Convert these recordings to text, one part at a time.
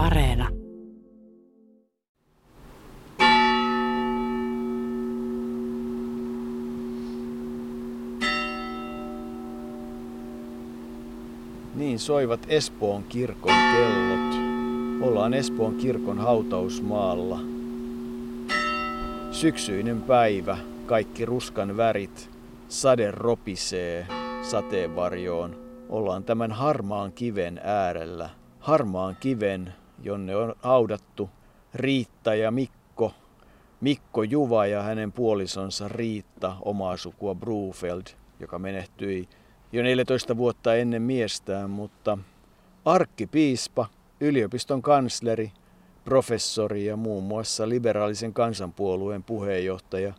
Areena. Niin soivat Espoon kirkon kellot. Ollaan Espoon kirkon hautausmaalla. Syksyinen päivä, kaikki ruskan värit, sade ropisee sateenvarjoon. Ollaan tämän harmaan kiven äärellä. Harmaan kiven, jonne on haudattu Riitta ja Mikko. Mikko Juva ja hänen puolisonsa Riitta, omaa sukua Brufeld, joka menehtyi jo 14 vuotta ennen miestään, mutta arkkipiispa, yliopiston kansleri, professori ja muun muassa liberaalisen kansanpuolueen puheenjohtaja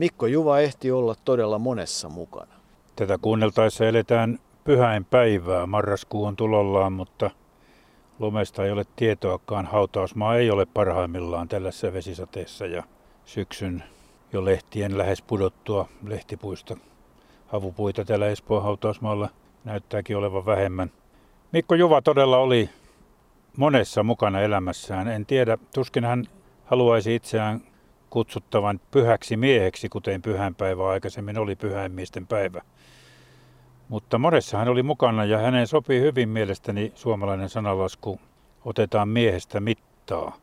Mikko Juva ehti olla todella monessa mukana. Tätä kuunneltaessa eletään pyhäin päivää. Marraskuu on tulollaan, mutta lumesta ei ole tietoakaan. Hautausmaa ei ole parhaimmillaan tällaisessa vesisateessa ja syksyn jo lehtien lähes pudottua lehtipuista havupuita täällä Espoon hautausmaalla näyttääkin olevan vähemmän. Mikko Juva todella oli monessa mukana elämässään. En tiedä, tuskin hän haluaisi itseään kutsuttavan pyhäksi mieheksi, kuten pyhänpäivä aikaisemmin oli pyhäinmiesten päivä. Mutta monessa hän oli mukana ja hänen sopii hyvin mielestäni suomalainen sanalasku otetaan miehestä mittaa.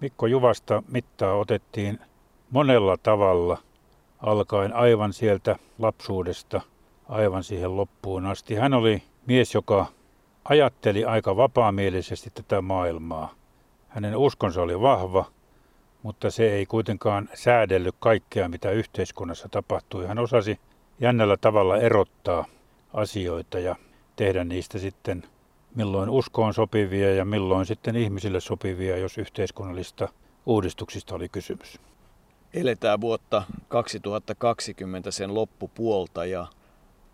Mikko Juvasta mittaa otettiin monella tavalla – alkaen aivan sieltä lapsuudesta aivan siihen loppuun asti. Hän oli mies, joka ajatteli aika vapaamielisesti tätä maailmaa. Hänen uskonsa oli vahva, mutta se ei kuitenkaan säädellyt kaikkea, mitä yhteiskunnassa tapahtui. Hän osasi jännällä tavalla erottaa asioita ja tehdä niistä sitten milloin uskoon sopivia ja milloin sitten ihmisille sopivia, jos yhteiskunnallista uudistuksista oli kysymys. Eletään vuotta 2020 sen loppupuolta ja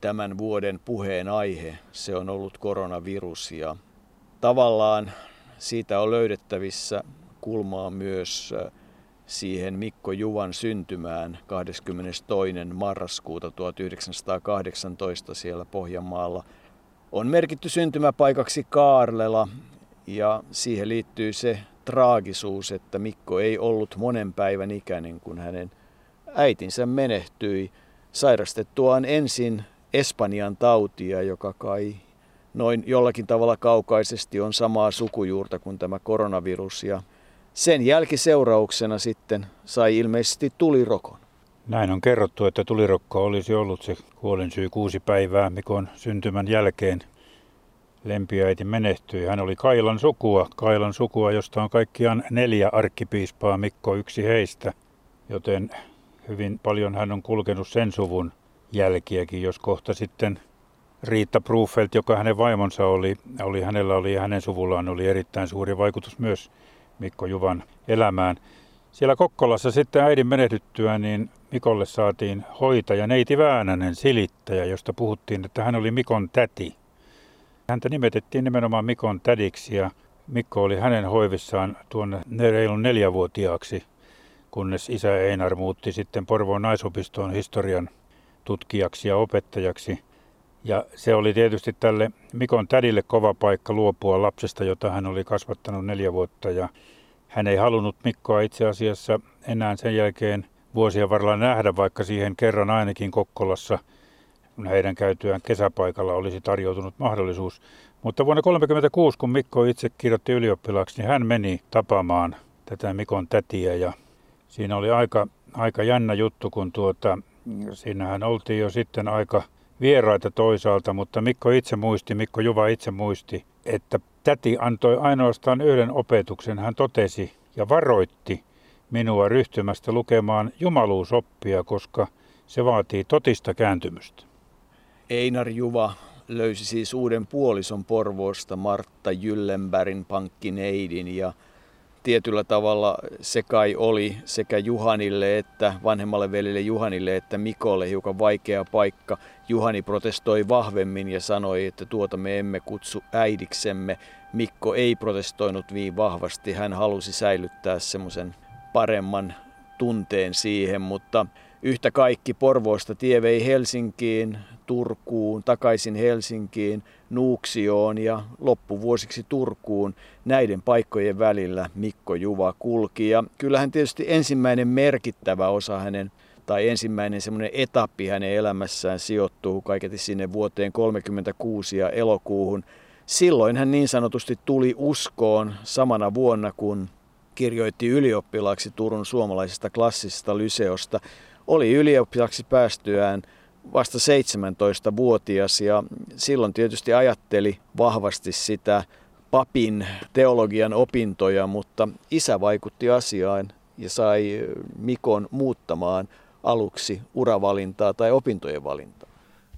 tämän vuoden puheen aihe, se on ollut koronavirus ja tavallaan siitä on löydettävissä kulmaa myös äh, siihen Mikko Juvan syntymään 22. marraskuuta 1918 siellä Pohjanmaalla. On merkitty syntymäpaikaksi Kaarlela ja siihen liittyy se traagisuus, että Mikko ei ollut monen päivän ikäinen, kun hänen äitinsä menehtyi sairastettuaan ensin Espanjan tautia, joka kai noin jollakin tavalla kaukaisesti on samaa sukujuurta kuin tämä koronavirus. Ja sen jälkiseurauksena sitten sai ilmeisesti tulirokon. Näin on kerrottu, että tulirokko olisi ollut se kuolinsyy kuusi päivää Mikon syntymän jälkeen lempiäiti menehtyi. Hän oli Kailan sukua, Kailan sukua, josta on kaikkiaan neljä arkkipiispaa, Mikko yksi heistä, joten hyvin paljon hän on kulkenut sen suvun jälkiäkin, jos kohta sitten Riitta Brufelt, joka hänen vaimonsa oli, oli, hänellä oli ja hänen suvullaan oli erittäin suuri vaikutus myös Mikko Juvan elämään. Siellä Kokkolassa sitten äidin menehdyttyä, niin Mikolle saatiin hoitaja Neiti Väänänen silittäjä, josta puhuttiin, että hän oli Mikon täti. Häntä nimetettiin nimenomaan Mikon tädiksi ja Mikko oli hänen hoivissaan tuonne reilun neljävuotiaaksi, kunnes isä Einar muutti sitten Porvoon naisopistoon historian tutkijaksi ja opettajaksi. Ja se oli tietysti tälle Mikon tädille kova paikka luopua lapsesta, jota hän oli kasvattanut neljä vuotta. Ja hän ei halunnut Mikkoa itse asiassa enää sen jälkeen vuosien varrella nähdä, vaikka siihen kerran ainakin Kokkolassa – heidän käytyään kesäpaikalla olisi tarjoutunut mahdollisuus. Mutta vuonna 1936, kun Mikko itse kirjoitti ylioppilaaksi, niin hän meni tapaamaan tätä Mikon tätiä ja siinä oli aika, aika jännä juttu, kun tuota, siinähän oltiin jo sitten aika vieraita toisaalta, mutta Mikko itse muisti, Mikko Juva itse muisti, että täti antoi ainoastaan yhden opetuksen. Hän totesi ja varoitti minua ryhtymästä lukemaan jumaluusoppia, koska se vaatii totista kääntymystä. Einar Juva löysi siis uuden puolison Porvoosta, Martta Jyllenbergin pankkineidin ja tietyllä tavalla se kai oli sekä Juhanille että vanhemmalle veljelle Juhanille että Mikolle hiukan vaikea paikka. Juhani protestoi vahvemmin ja sanoi, että tuota me emme kutsu äidiksemme. Mikko ei protestoinut niin vahvasti. Hän halusi säilyttää semmoisen paremman tunteen siihen, mutta Yhtä kaikki Porvoosta tie vei Helsinkiin, Turkuun, takaisin Helsinkiin, Nuuksioon ja loppuvuosiksi Turkuun. Näiden paikkojen välillä Mikko Juva kulki. Ja kyllähän tietysti ensimmäinen merkittävä osa hänen tai ensimmäinen semmoinen etappi hänen elämässään sijoittuu kaiketi sinne vuoteen 1936 ja elokuuhun. Silloin hän niin sanotusti tuli uskoon samana vuonna, kun kirjoitti ylioppilaaksi Turun suomalaisesta klassisesta lyseosta. Oli ylioppilaaksi päästyään vasta 17-vuotias ja silloin tietysti ajatteli vahvasti sitä papin teologian opintoja, mutta isä vaikutti asiaan ja sai Mikon muuttamaan aluksi uravalintaa tai opintojen valintaa.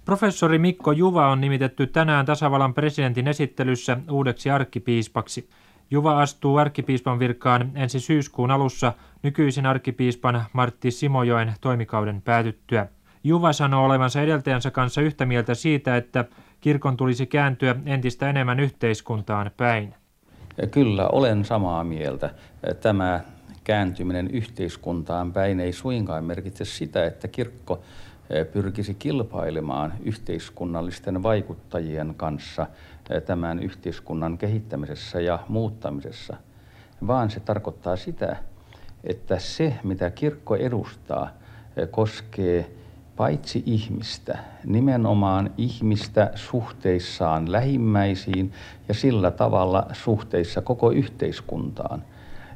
Professori Mikko Juva on nimitetty tänään tasavallan presidentin esittelyssä uudeksi arkkipiispaksi. Juva astuu arkkipiispan virkaan ensi syyskuun alussa nykyisen arkkipiispan Martti Simojoen toimikauden päätyttyä. Juva sanoo olevansa edeltäjänsä kanssa yhtä mieltä siitä, että kirkon tulisi kääntyä entistä enemmän yhteiskuntaan päin. Kyllä, olen samaa mieltä. Tämä kääntyminen yhteiskuntaan päin ei suinkaan merkitse sitä, että kirkko pyrkisi kilpailemaan yhteiskunnallisten vaikuttajien kanssa eh, tämän yhteiskunnan kehittämisessä ja muuttamisessa, vaan se tarkoittaa sitä, että se, mitä kirkko edustaa, eh, koskee paitsi ihmistä, nimenomaan ihmistä suhteissaan lähimmäisiin ja sillä tavalla suhteissa koko yhteiskuntaan –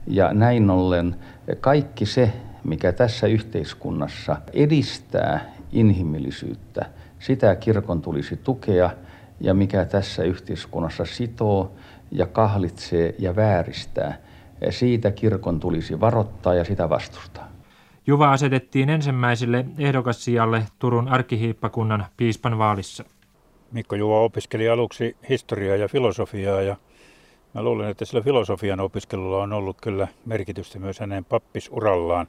ja näin ollen kaikki se, mikä tässä yhteiskunnassa edistää inhimillisyyttä, sitä kirkon tulisi tukea ja mikä tässä yhteiskunnassa sitoo ja kahlitsee ja vääristää, siitä kirkon tulisi varoittaa ja sitä vastustaa. Juva asetettiin ensimmäiselle ehdokassijalle Turun arkkihiippakunnan piispan vaalissa. Mikko Juva opiskeli aluksi historiaa ja filosofiaa ja Mä luulen, että sillä filosofian opiskelulla on ollut kyllä merkitystä myös hänen pappisurallaan.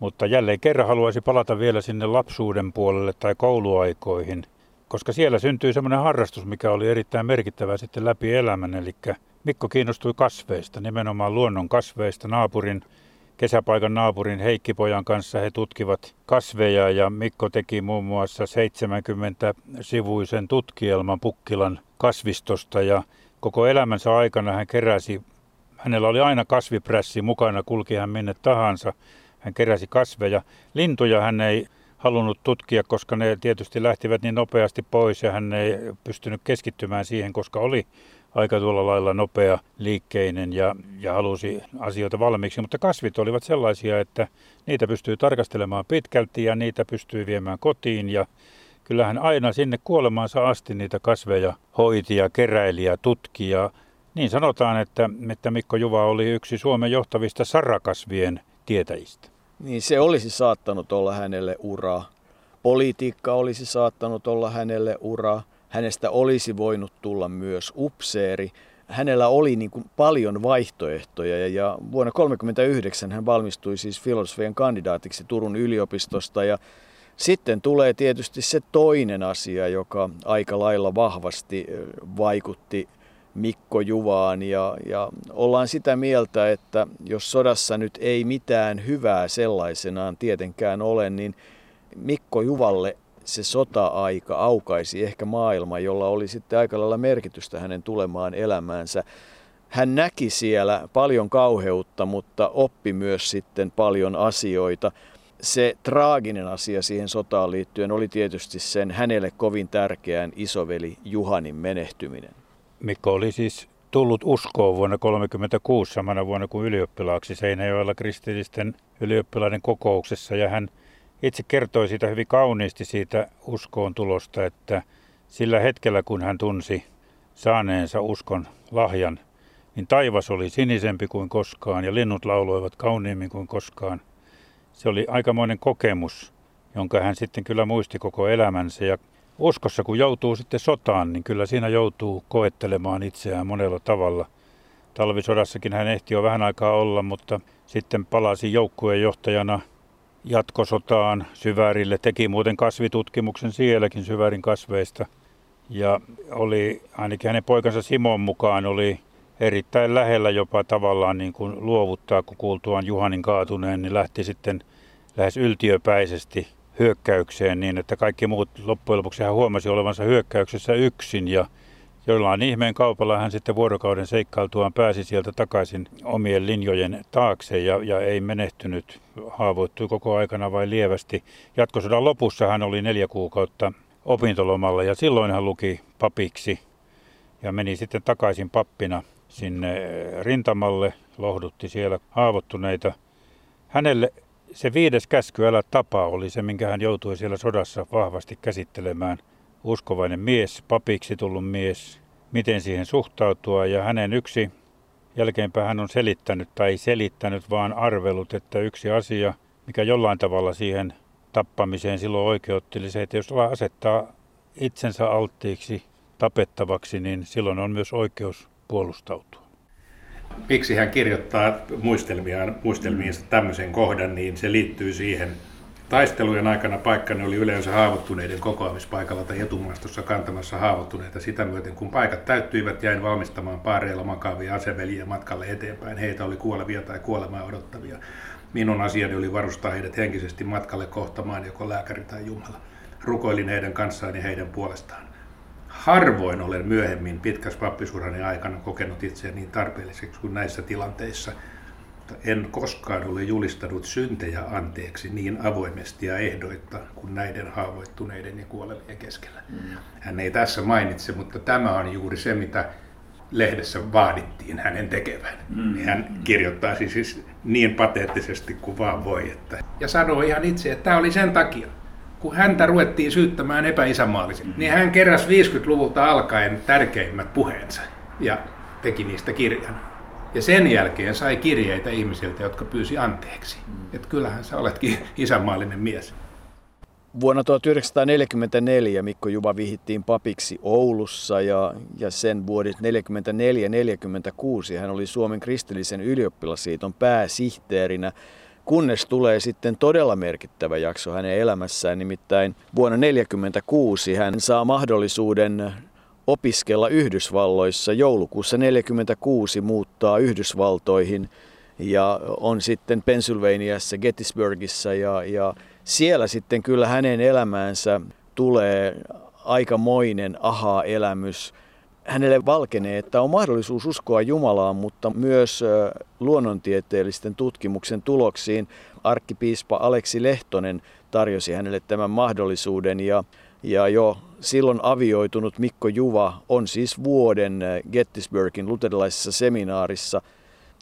Mutta jälleen kerran haluaisin palata vielä sinne lapsuuden puolelle tai kouluaikoihin, koska siellä syntyi semmoinen harrastus, mikä oli erittäin merkittävä sitten läpi elämän. Eli Mikko kiinnostui kasveista, nimenomaan luonnon kasveista. Naapurin, kesäpaikan naapurin Heikki-pojan kanssa he tutkivat kasveja ja Mikko teki muun muassa 70-sivuisen tutkielman Pukkilan kasvistosta ja Koko elämänsä aikana hän keräsi, hänellä oli aina kasviprässi mukana, kulki hän minne tahansa. Hän keräsi kasveja. Lintuja hän ei halunnut tutkia, koska ne tietysti lähtivät niin nopeasti pois ja hän ei pystynyt keskittymään siihen, koska oli aika tuolla lailla nopea liikkeinen ja, ja halusi asioita valmiiksi. Mutta kasvit olivat sellaisia, että niitä pystyy tarkastelemaan pitkälti ja niitä pystyy viemään kotiin ja kyllähän aina sinne kuolemaansa asti niitä kasveja hoiti ja keräili ja tutki. Ja niin sanotaan, että, että Mikko Juva oli yksi Suomen johtavista sarakasvien tietäjistä. Niin se olisi saattanut olla hänelle uraa. Politiikka olisi saattanut olla hänelle uraa. Hänestä olisi voinut tulla myös upseeri. Hänellä oli niin kuin paljon vaihtoehtoja ja, vuonna 1939 hän valmistui siis filosofian kandidaatiksi Turun yliopistosta ja sitten tulee tietysti se toinen asia, joka aika lailla vahvasti vaikutti Mikko Juvaan ja, ja ollaan sitä mieltä, että jos sodassa nyt ei mitään hyvää sellaisenaan tietenkään ole, niin Mikko Juvalle se sota-aika aukaisi ehkä maailma, jolla oli sitten aika lailla merkitystä hänen tulemaan elämäänsä. Hän näki siellä paljon kauheutta, mutta oppi myös sitten paljon asioita se traaginen asia siihen sotaan liittyen oli tietysti sen hänelle kovin tärkeän isoveli Juhanin menehtyminen. Mikko oli siis tullut uskoon vuonna 1936 samana vuonna kuin ylioppilaaksi Seinäjoella kristillisten ylioppilaiden kokouksessa ja hän itse kertoi siitä hyvin kauniisti siitä uskoon tulosta, että sillä hetkellä kun hän tunsi saaneensa uskon lahjan, niin taivas oli sinisempi kuin koskaan ja linnut lauloivat kauniimmin kuin koskaan se oli aikamoinen kokemus, jonka hän sitten kyllä muisti koko elämänsä. Ja uskossa kun joutuu sitten sotaan, niin kyllä siinä joutuu koettelemaan itseään monella tavalla. Talvisodassakin hän ehti jo vähän aikaa olla, mutta sitten palasi joukkueen johtajana jatkosotaan Syvärille. Teki muuten kasvitutkimuksen sielläkin Syvärin kasveista. Ja oli, ainakin hänen poikansa Simon mukaan, oli erittäin lähellä jopa tavallaan niin kuin luovuttaa, kun kuultuaan Juhanin kaatuneen, niin lähti sitten lähes yltiöpäisesti hyökkäykseen niin, että kaikki muut loppujen lopuksi hän huomasi olevansa hyökkäyksessä yksin ja jollain ihmeen kaupalla hän sitten vuorokauden seikkailtuaan pääsi sieltä takaisin omien linjojen taakse ja, ja ei menehtynyt, haavoittui koko aikana vain lievästi. Jatkosodan lopussa hän oli neljä kuukautta opintolomalla ja silloin hän luki papiksi ja meni sitten takaisin pappina sinne rintamalle, lohdutti siellä haavoittuneita. Hänelle se viides käsky, älä tapa, oli se, minkä hän joutui siellä sodassa vahvasti käsittelemään. Uskovainen mies, papiksi tullut mies, miten siihen suhtautua. Ja hänen yksi, jälkeenpäin hän on selittänyt tai selittänyt, vaan arvelut, että yksi asia, mikä jollain tavalla siihen tappamiseen silloin oikeutti, oli se, että jos asettaa itsensä alttiiksi tapettavaksi, niin silloin on myös oikeus puolustautua. Miksi hän kirjoittaa muistelmiaan, muistelmiinsa tämmöisen kohdan, niin se liittyy siihen Taistelujen aikana paikkani oli yleensä haavoittuneiden kokoamispaikalla tai etumaastossa kantamassa haavoittuneita sitä myöten, kun paikat täyttyivät, jäin valmistamaan paareilla makaavia aseveliä matkalle eteenpäin. Heitä oli kuolevia tai kuolemaa odottavia. Minun asiani oli varustaa heidät henkisesti matkalle kohtamaan joko lääkäri tai Jumala. Rukoilin heidän kanssaan ja heidän puolestaan. Harvoin olen myöhemmin pitkässä pappisurani aikana kokenut itseäni niin tarpeelliseksi kuin näissä tilanteissa. En koskaan ole julistanut syntejä anteeksi niin avoimesti ja ehdoitta kuin näiden haavoittuneiden ja kuolevien keskellä. Mm. Hän ei tässä mainitse, mutta tämä on juuri se, mitä lehdessä vaadittiin hänen tekevän. Mm. Hän kirjoittaa siis niin pateettisesti kuin vaan voi. Että... Ja sanoo ihan itse, että tämä oli sen takia kun häntä ruvettiin syyttämään epäisämaalliseksi, mm-hmm. niin hän keräsi 50-luvulta alkaen tärkeimmät puheensa ja teki niistä kirjan. Ja sen jälkeen sai kirjeitä ihmisiltä, jotka pyysi anteeksi. Mm. Että kyllähän sä oletkin isänmaallinen mies. Vuonna 1944 Mikko Juva vihittiin papiksi Oulussa ja, ja sen vuodet 44-46 hän oli Suomen kristillisen ylioppilasiiton pääsihteerinä kunnes tulee sitten todella merkittävä jakso hänen elämässään, nimittäin vuonna 1946 hän saa mahdollisuuden opiskella Yhdysvalloissa. Joulukuussa 1946 muuttaa Yhdysvaltoihin ja on sitten Pennsylvaniassa, Gettysburgissa ja, ja siellä sitten kyllä hänen elämäänsä tulee aikamoinen aha-elämys – hänelle valkenee, että on mahdollisuus uskoa Jumalaan, mutta myös luonnontieteellisten tutkimuksen tuloksiin. Arkkipiispa Aleksi Lehtonen tarjosi hänelle tämän mahdollisuuden ja, ja jo silloin avioitunut Mikko Juva on siis vuoden Gettysburgin luterilaisessa seminaarissa.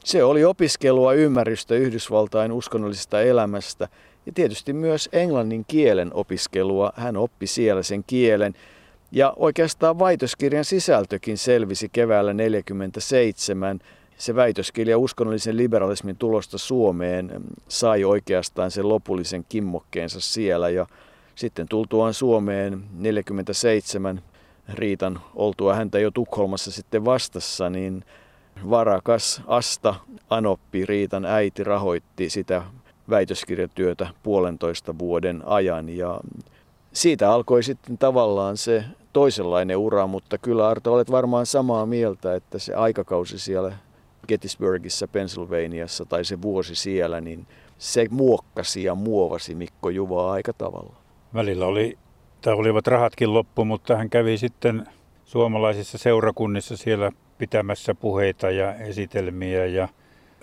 Se oli opiskelua ymmärrystä Yhdysvaltain uskonnollisesta elämästä ja tietysti myös englannin kielen opiskelua. Hän oppi siellä sen kielen. Ja oikeastaan väitöskirjan sisältökin selvisi keväällä 1947. Se väitöskirja uskonnollisen liberalismin tulosta Suomeen sai oikeastaan sen lopullisen kimmokkeensa siellä. Ja sitten tultuaan Suomeen 1947 Riitan oltua häntä jo Tukholmassa sitten vastassa, niin varakas Asta Anoppi, Riitan äiti, rahoitti sitä väitöskirjatyötä puolentoista vuoden ajan. Ja siitä alkoi sitten tavallaan se toisenlainen ura, mutta kyllä Arto olet varmaan samaa mieltä, että se aikakausi siellä Gettysburgissa, Pennsylvaniassa tai se vuosi siellä, niin se muokkasi ja muovasi Mikko Juvaa aika tavalla. Välillä oli, tai olivat rahatkin loppu, mutta hän kävi sitten suomalaisissa seurakunnissa siellä pitämässä puheita ja esitelmiä ja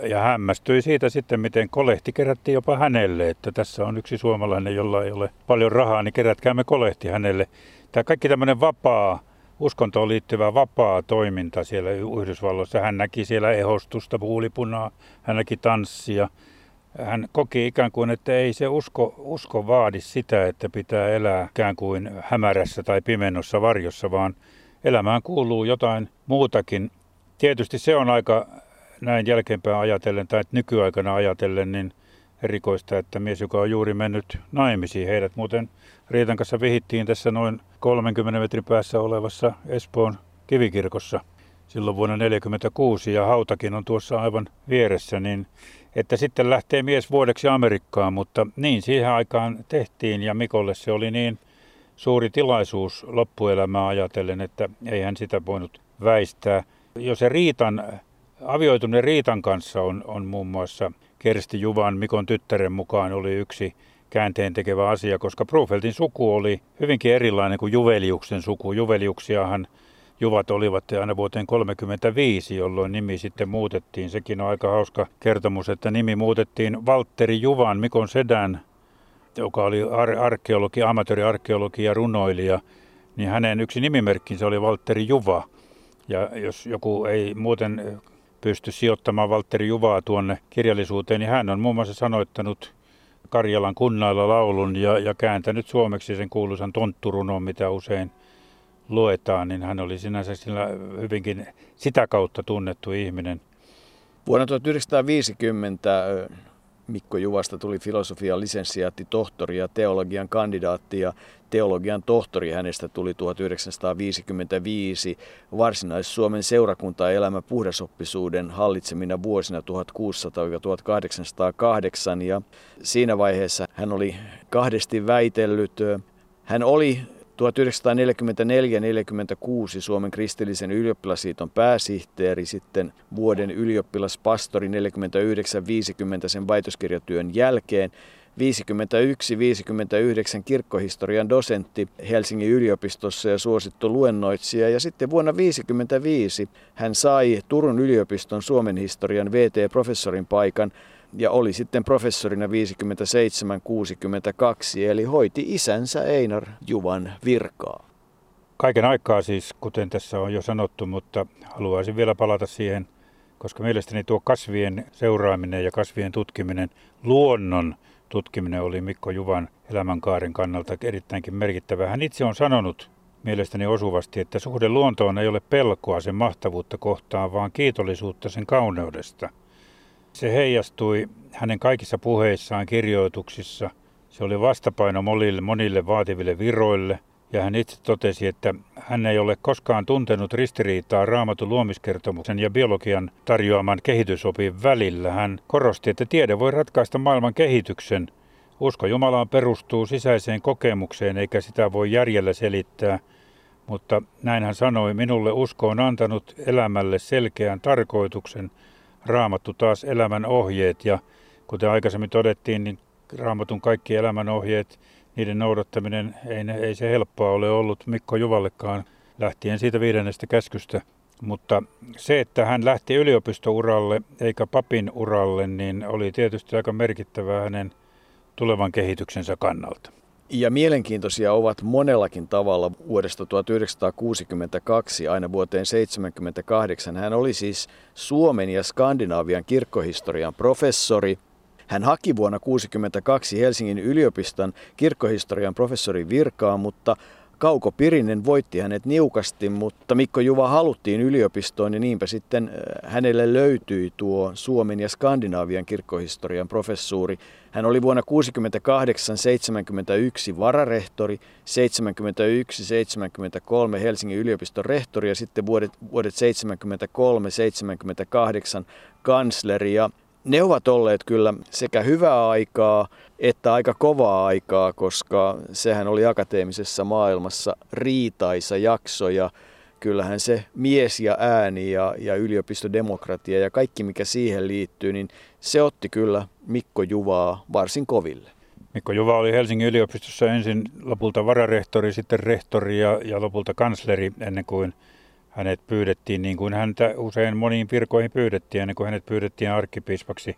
ja hämmästyi siitä sitten, miten kolehti kerättiin jopa hänelle, että tässä on yksi suomalainen, jolla ei ole paljon rahaa, niin kerätkäämme kolehti hänelle. Tämä kaikki tämmöinen vapaa, uskontoon liittyvä vapaa toiminta siellä Yhdysvalloissa. Hän näki siellä ehostusta, puulipunaa, hän näki tanssia. Hän koki ikään kuin, että ei se usko, usko vaadi sitä, että pitää elää ikään kuin hämärässä tai pimennossa varjossa, vaan elämään kuuluu jotain muutakin. Tietysti se on aika näin jälkeenpäin ajatellen tai nykyaikana ajatellen, niin erikoista, että mies, joka on juuri mennyt naimisiin, heidät muuten Riitan kanssa vihittiin tässä noin 30 metrin päässä olevassa Espoon kivikirkossa silloin vuonna 1946 ja hautakin on tuossa aivan vieressä, niin että sitten lähtee mies vuodeksi Amerikkaan, mutta niin siihen aikaan tehtiin ja Mikolle se oli niin suuri tilaisuus loppuelämää ajatellen, että ei hän sitä voinut väistää. Jo se Riitan avioituneen Riitan kanssa on, on muun muassa Kersti Juvan Mikon tyttären mukaan oli yksi käänteen tekevä asia, koska Brufeltin suku oli hyvinkin erilainen kuin Juveliuksen suku. Juveliuksiahan Juvat olivat aina vuoteen 1935, jolloin nimi sitten muutettiin. Sekin on aika hauska kertomus, että nimi muutettiin Valtteri Juvan, Mikon sedän, joka oli ar- arkeologi, amatööriarkeologi ja runoilija, niin hänen yksi nimimerkkinsä oli Valtteri Juva. Ja jos joku ei muuten pysty sijoittamaan Valtteri Juvaa tuonne kirjallisuuteen, niin hän on muun muassa sanoittanut Karjalan kunnailla laulun ja, ja kääntänyt suomeksi sen kuuluisan tontturunon, mitä usein luetaan, niin hän oli sinänsä sillä hyvinkin sitä kautta tunnettu ihminen. Vuonna 1950 Mikko Juvasta tuli filosofian lisensiaatti, tohtori ja teologian kandidaatti ja teologian tohtori hänestä tuli 1955 Varsinais-Suomen seurakuntaelämä puhdasoppisuuden hallitsemina vuosina 1600-1808 ja siinä vaiheessa hän oli kahdesti väitellyt. Hän oli 1944-46 Suomen kristillisen ylioppilasliiton pääsihteeri, sitten vuoden ylioppilaspastori 49-50 sen väitöskirjatyön jälkeen, 51-59 kirkkohistorian dosentti Helsingin yliopistossa ja suosittu luennoitsija. Ja sitten vuonna 1955 hän sai Turun yliopiston Suomen historian VT-professorin paikan ja oli sitten professorina 57-62, eli hoiti isänsä Einar Juvan virkaa. Kaiken aikaa siis, kuten tässä on jo sanottu, mutta haluaisin vielä palata siihen, koska mielestäni tuo kasvien seuraaminen ja kasvien tutkiminen, luonnon tutkiminen oli Mikko Juvan elämänkaaren kannalta erittäinkin merkittävä. Hän itse on sanonut mielestäni osuvasti, että suhde luontoon ei ole pelkoa sen mahtavuutta kohtaan, vaan kiitollisuutta sen kauneudesta – se heijastui hänen kaikissa puheissaan, kirjoituksissa. Se oli vastapaino monille, monille vaativille viroille. Ja hän itse totesi, että hän ei ole koskaan tuntenut ristiriitaa raamatun luomiskertomuksen ja biologian tarjoaman kehitysopin välillä. Hän korosti, että tiede voi ratkaista maailman kehityksen. Usko Jumalaan perustuu sisäiseen kokemukseen eikä sitä voi järjellä selittää. Mutta näin hän sanoi, minulle usko on antanut elämälle selkeän tarkoituksen – raamattu taas elämän ohjeet ja kuten aikaisemmin todettiin, niin raamatun kaikki elämän ohjeet, niiden noudattaminen ei, ei se helppoa ole ollut Mikko Juvallekaan lähtien siitä viidennestä käskystä. Mutta se, että hän lähti yliopistouralle eikä papin uralle, niin oli tietysti aika merkittävää hänen tulevan kehityksensä kannalta. Ja mielenkiintoisia ovat monellakin tavalla vuodesta 1962 aina vuoteen 1978. Hän oli siis Suomen ja Skandinaavian kirkkohistorian professori. Hän haki vuonna 1962 Helsingin yliopiston kirkkohistorian professorin virkaa, mutta Kauko Pirinen voitti hänet niukasti, mutta Mikko Juva haluttiin yliopistoon ja niinpä sitten äh, hänelle löytyi tuo Suomen ja Skandinaavian kirkkohistorian professuuri. Hän oli vuonna 68-71 vararehtori, 71-73 Helsingin yliopiston rehtori ja sitten vuodet, vuodet 73-78 kansleri. Ja ne ovat olleet kyllä sekä hyvää aikaa että aika kovaa aikaa, koska sehän oli akateemisessa maailmassa riitaisa jakso ja kyllähän se mies ja ääni ja, ja yliopistodemokratia ja kaikki mikä siihen liittyy, niin se otti kyllä Mikko Juvaa varsin koville. Mikko Juva oli Helsingin yliopistossa ensin lopulta vararehtori, sitten rehtori ja, ja lopulta kansleri ennen kuin hänet pyydettiin, niin kuin häntä usein moniin virkoihin pyydettiin, ennen kuin hänet pyydettiin arkkipiispaksi.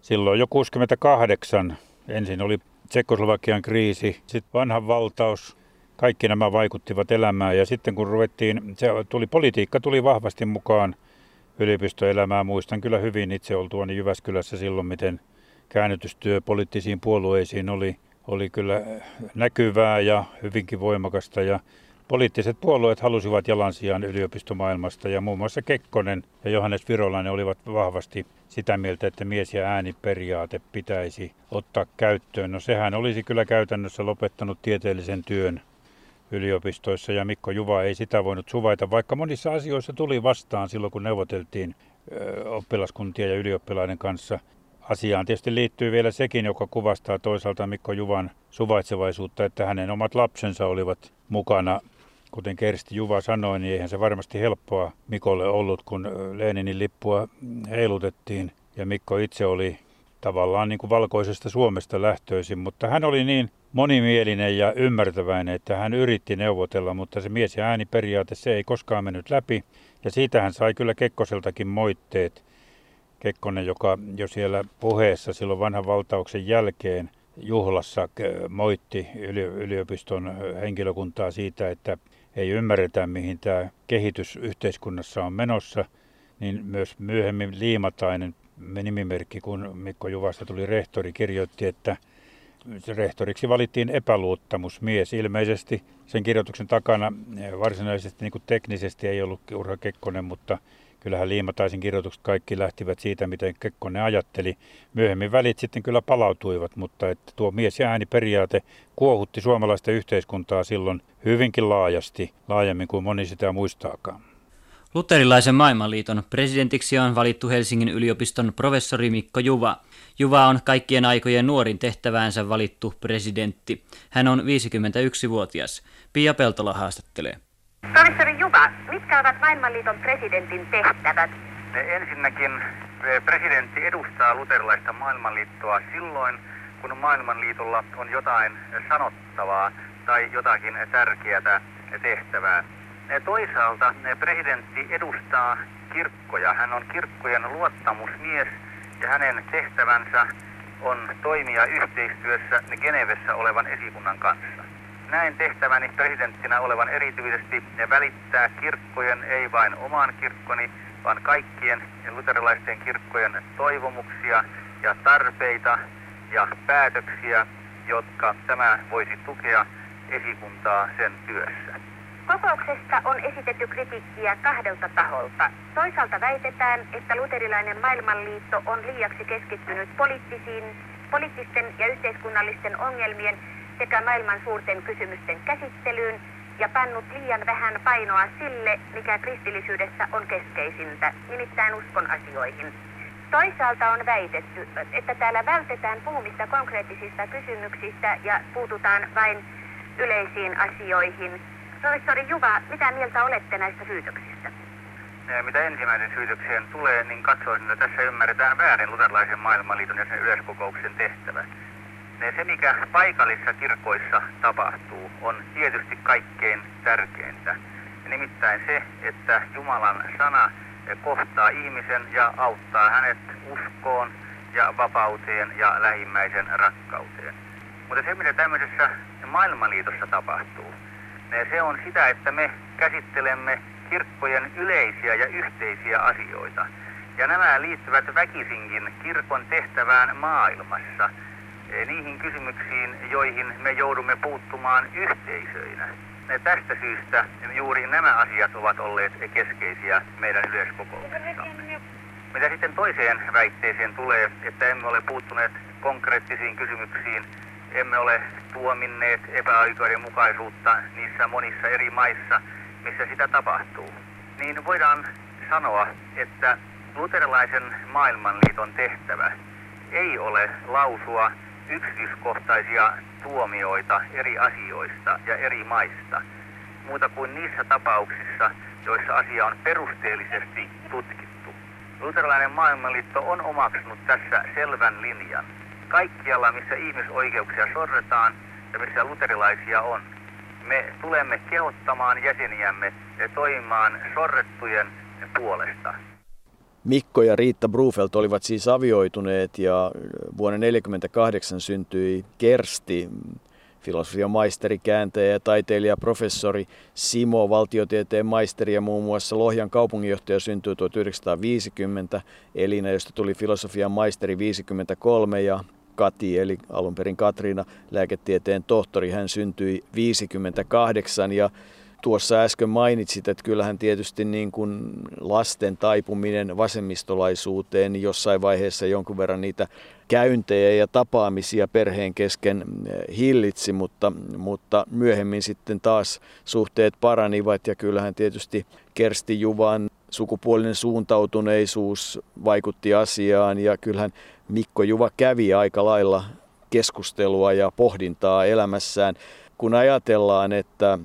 Silloin jo 68 ensin oli Tsekoslovakian kriisi, sitten vanhan valtaus, kaikki nämä vaikuttivat elämään ja sitten kun ruvettiin, se tuli, politiikka tuli vahvasti mukaan yliopistoelämään. Muistan kyllä hyvin itse oltuani Jyväskylässä silloin, miten käännytystyö poliittisiin puolueisiin oli, oli kyllä näkyvää ja hyvinkin voimakasta ja Poliittiset puolueet halusivat jalansijaan yliopistomaailmasta ja muun muassa Kekkonen ja Johannes Virolainen olivat vahvasti sitä mieltä, että mies- ja ääniperiaate pitäisi ottaa käyttöön. No sehän olisi kyllä käytännössä lopettanut tieteellisen työn yliopistoissa ja Mikko Juva ei sitä voinut suvaita, vaikka monissa asioissa tuli vastaan silloin, kun neuvoteltiin oppilaskuntien ja ylioppilaiden kanssa. Asiaan tietysti liittyy vielä sekin, joka kuvastaa toisaalta Mikko Juvan suvaitsevaisuutta, että hänen omat lapsensa olivat mukana kuten Kersti Juva sanoi, niin eihän se varmasti helppoa Mikolle ollut, kun Leninin lippua heilutettiin. Ja Mikko itse oli tavallaan niin kuin valkoisesta Suomesta lähtöisin, mutta hän oli niin monimielinen ja ymmärtäväinen, että hän yritti neuvotella, mutta se mies ja ääni periaate se ei koskaan mennyt läpi. Ja siitä hän sai kyllä Kekkoseltakin moitteet. Kekkonen, joka jo siellä puheessa silloin vanhan valtauksen jälkeen juhlassa moitti yliopiston henkilökuntaa siitä, että ei ymmärretä, mihin tämä kehitys yhteiskunnassa on menossa, niin myös myöhemmin Liimatainen nimimerkki, kun Mikko Juvasta tuli rehtori, kirjoitti, että rehtoriksi valittiin epäluottamusmies. Ilmeisesti sen kirjoituksen takana varsinaisesti niin kuin teknisesti ei ollut Urha Kekkonen, mutta kyllähän Liimataisin kirjoitukset kaikki lähtivät siitä, miten Kekkonen ajatteli. Myöhemmin välit sitten kyllä palautuivat, mutta että tuo mies- ja ääniperiaate kuohutti suomalaista yhteiskuntaa silloin hyvinkin laajasti, laajemmin kuin moni sitä muistaakaan. Luterilaisen maailmanliiton presidentiksi on valittu Helsingin yliopiston professori Mikko Juva. Juva on kaikkien aikojen nuorin tehtäväänsä valittu presidentti. Hän on 51-vuotias. Pia Peltola haastattelee. Professori Juva, mitkä ovat maailmanliiton presidentin tehtävät? Ensinnäkin eh, presidentti edustaa luterilaista maailmanliittoa silloin, kun maailmanliitolla on jotain sanottavaa tai jotakin tärkeää tehtävää. Toisaalta presidentti edustaa kirkkoja. Hän on kirkkojen luottamusmies ja hänen tehtävänsä on toimia yhteistyössä Genevessä olevan esikunnan kanssa. Näin tehtäväni presidenttinä olevan erityisesti välittää kirkkojen, ei vain oman kirkkoni, vaan kaikkien luterilaisten kirkkojen toivomuksia ja tarpeita ja päätöksiä, jotka tämä voisi tukea esikuntaa sen työssä. Kokouksesta on esitetty kritiikkiä kahdelta taholta. Toisaalta väitetään, että luterilainen maailmanliitto on liiaksi keskittynyt poliittisiin, poliittisten ja yhteiskunnallisten ongelmien sekä maailman suurten kysymysten käsittelyyn ja pannut liian vähän painoa sille, mikä kristillisyydessä on keskeisintä, nimittäin uskon asioihin. Toisaalta on väitetty, että täällä vältetään puhumista konkreettisista kysymyksistä ja puututaan vain yleisiin asioihin, Professori Juva, mitä mieltä olette näistä syytöksistä? Mitä ensimmäisen syytökseen tulee, niin katsoisin, että tässä ymmärretään väärin luterilaisen maailmanliiton ja sen yleiskokouksen tehtävä. Se, mikä paikallisissa kirkoissa tapahtuu, on tietysti kaikkein tärkeintä. Nimittäin se, että Jumalan sana kohtaa ihmisen ja auttaa hänet uskoon ja vapauteen ja lähimmäisen rakkauteen. Mutta se, mitä tämmöisessä maailmanliitossa tapahtuu, se on sitä, että me käsittelemme kirkkojen yleisiä ja yhteisiä asioita. Ja nämä liittyvät väkisinkin kirkon tehtävään maailmassa, niihin kysymyksiin, joihin me joudumme puuttumaan yhteisöinä. Ja tästä syystä juuri nämä asiat ovat olleet keskeisiä meidän yleiskokouksessamme. Mitä sitten toiseen väitteeseen tulee, että emme ole puuttuneet konkreettisiin kysymyksiin, emme ole tuominneet epäoikeudenmukaisuutta niissä monissa eri maissa, missä sitä tapahtuu, niin voidaan sanoa, että luterilaisen maailmanliiton tehtävä ei ole lausua yksityiskohtaisia tuomioita eri asioista ja eri maista, muuta kuin niissä tapauksissa, joissa asia on perusteellisesti tutkittu. Luterilainen maailmanliitto on omaksunut tässä selvän linjan kaikkialla, missä ihmisoikeuksia sorretaan ja missä luterilaisia on. Me tulemme kehottamaan jäseniämme toimimaan sorrettujen puolesta. Mikko ja Riitta Brufelt olivat siis avioituneet ja vuonna 1948 syntyi Kersti, filosofian maisteri, kääntäjä ja taiteilija, professori Simo, valtiotieteen maisteri ja muun muassa Lohjan kaupunginjohtaja syntyi 1950, Elina, josta tuli filosofian maisteri 53 ja Kati, eli alun perin Katriina, lääketieteen tohtori. Hän syntyi 58 ja tuossa äsken mainitsit, että kyllähän tietysti niin kuin lasten taipuminen vasemmistolaisuuteen niin jossain vaiheessa jonkun verran niitä käyntejä ja tapaamisia perheen kesken eh, hillitsi, mutta, mutta myöhemmin sitten taas suhteet paranivat ja kyllähän tietysti Kersti Juvan sukupuolinen suuntautuneisuus vaikutti asiaan ja kyllähän Mikko Juva kävi aika lailla keskustelua ja pohdintaa elämässään. Kun ajatellaan, että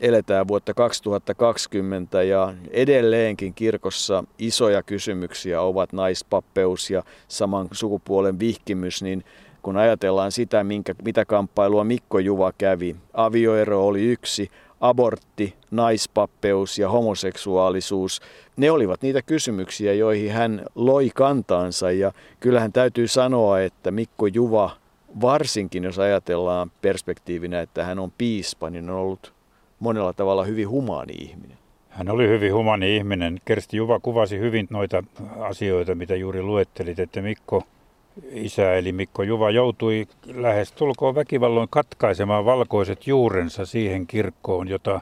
eletään vuotta 2020 ja edelleenkin kirkossa isoja kysymyksiä ovat naispappeus ja saman sukupuolen vihkimys, niin kun ajatellaan sitä, minkä, mitä kamppailua Mikko Juva kävi, avioero oli yksi, abortti, naispappeus ja homoseksuaalisuus, ne olivat niitä kysymyksiä, joihin hän loi kantaansa. Ja kyllähän täytyy sanoa, että Mikko Juva, varsinkin jos ajatellaan perspektiivinä, että hän on piispa, niin on ollut monella tavalla hyvin humaani ihminen. Hän oli hyvin humani ihminen. Kersti Juva kuvasi hyvin noita asioita, mitä juuri luettelit, että Mikko isä eli Mikko Juva joutui lähes tulkoon väkivalloin katkaisemaan valkoiset juurensa siihen kirkkoon, jota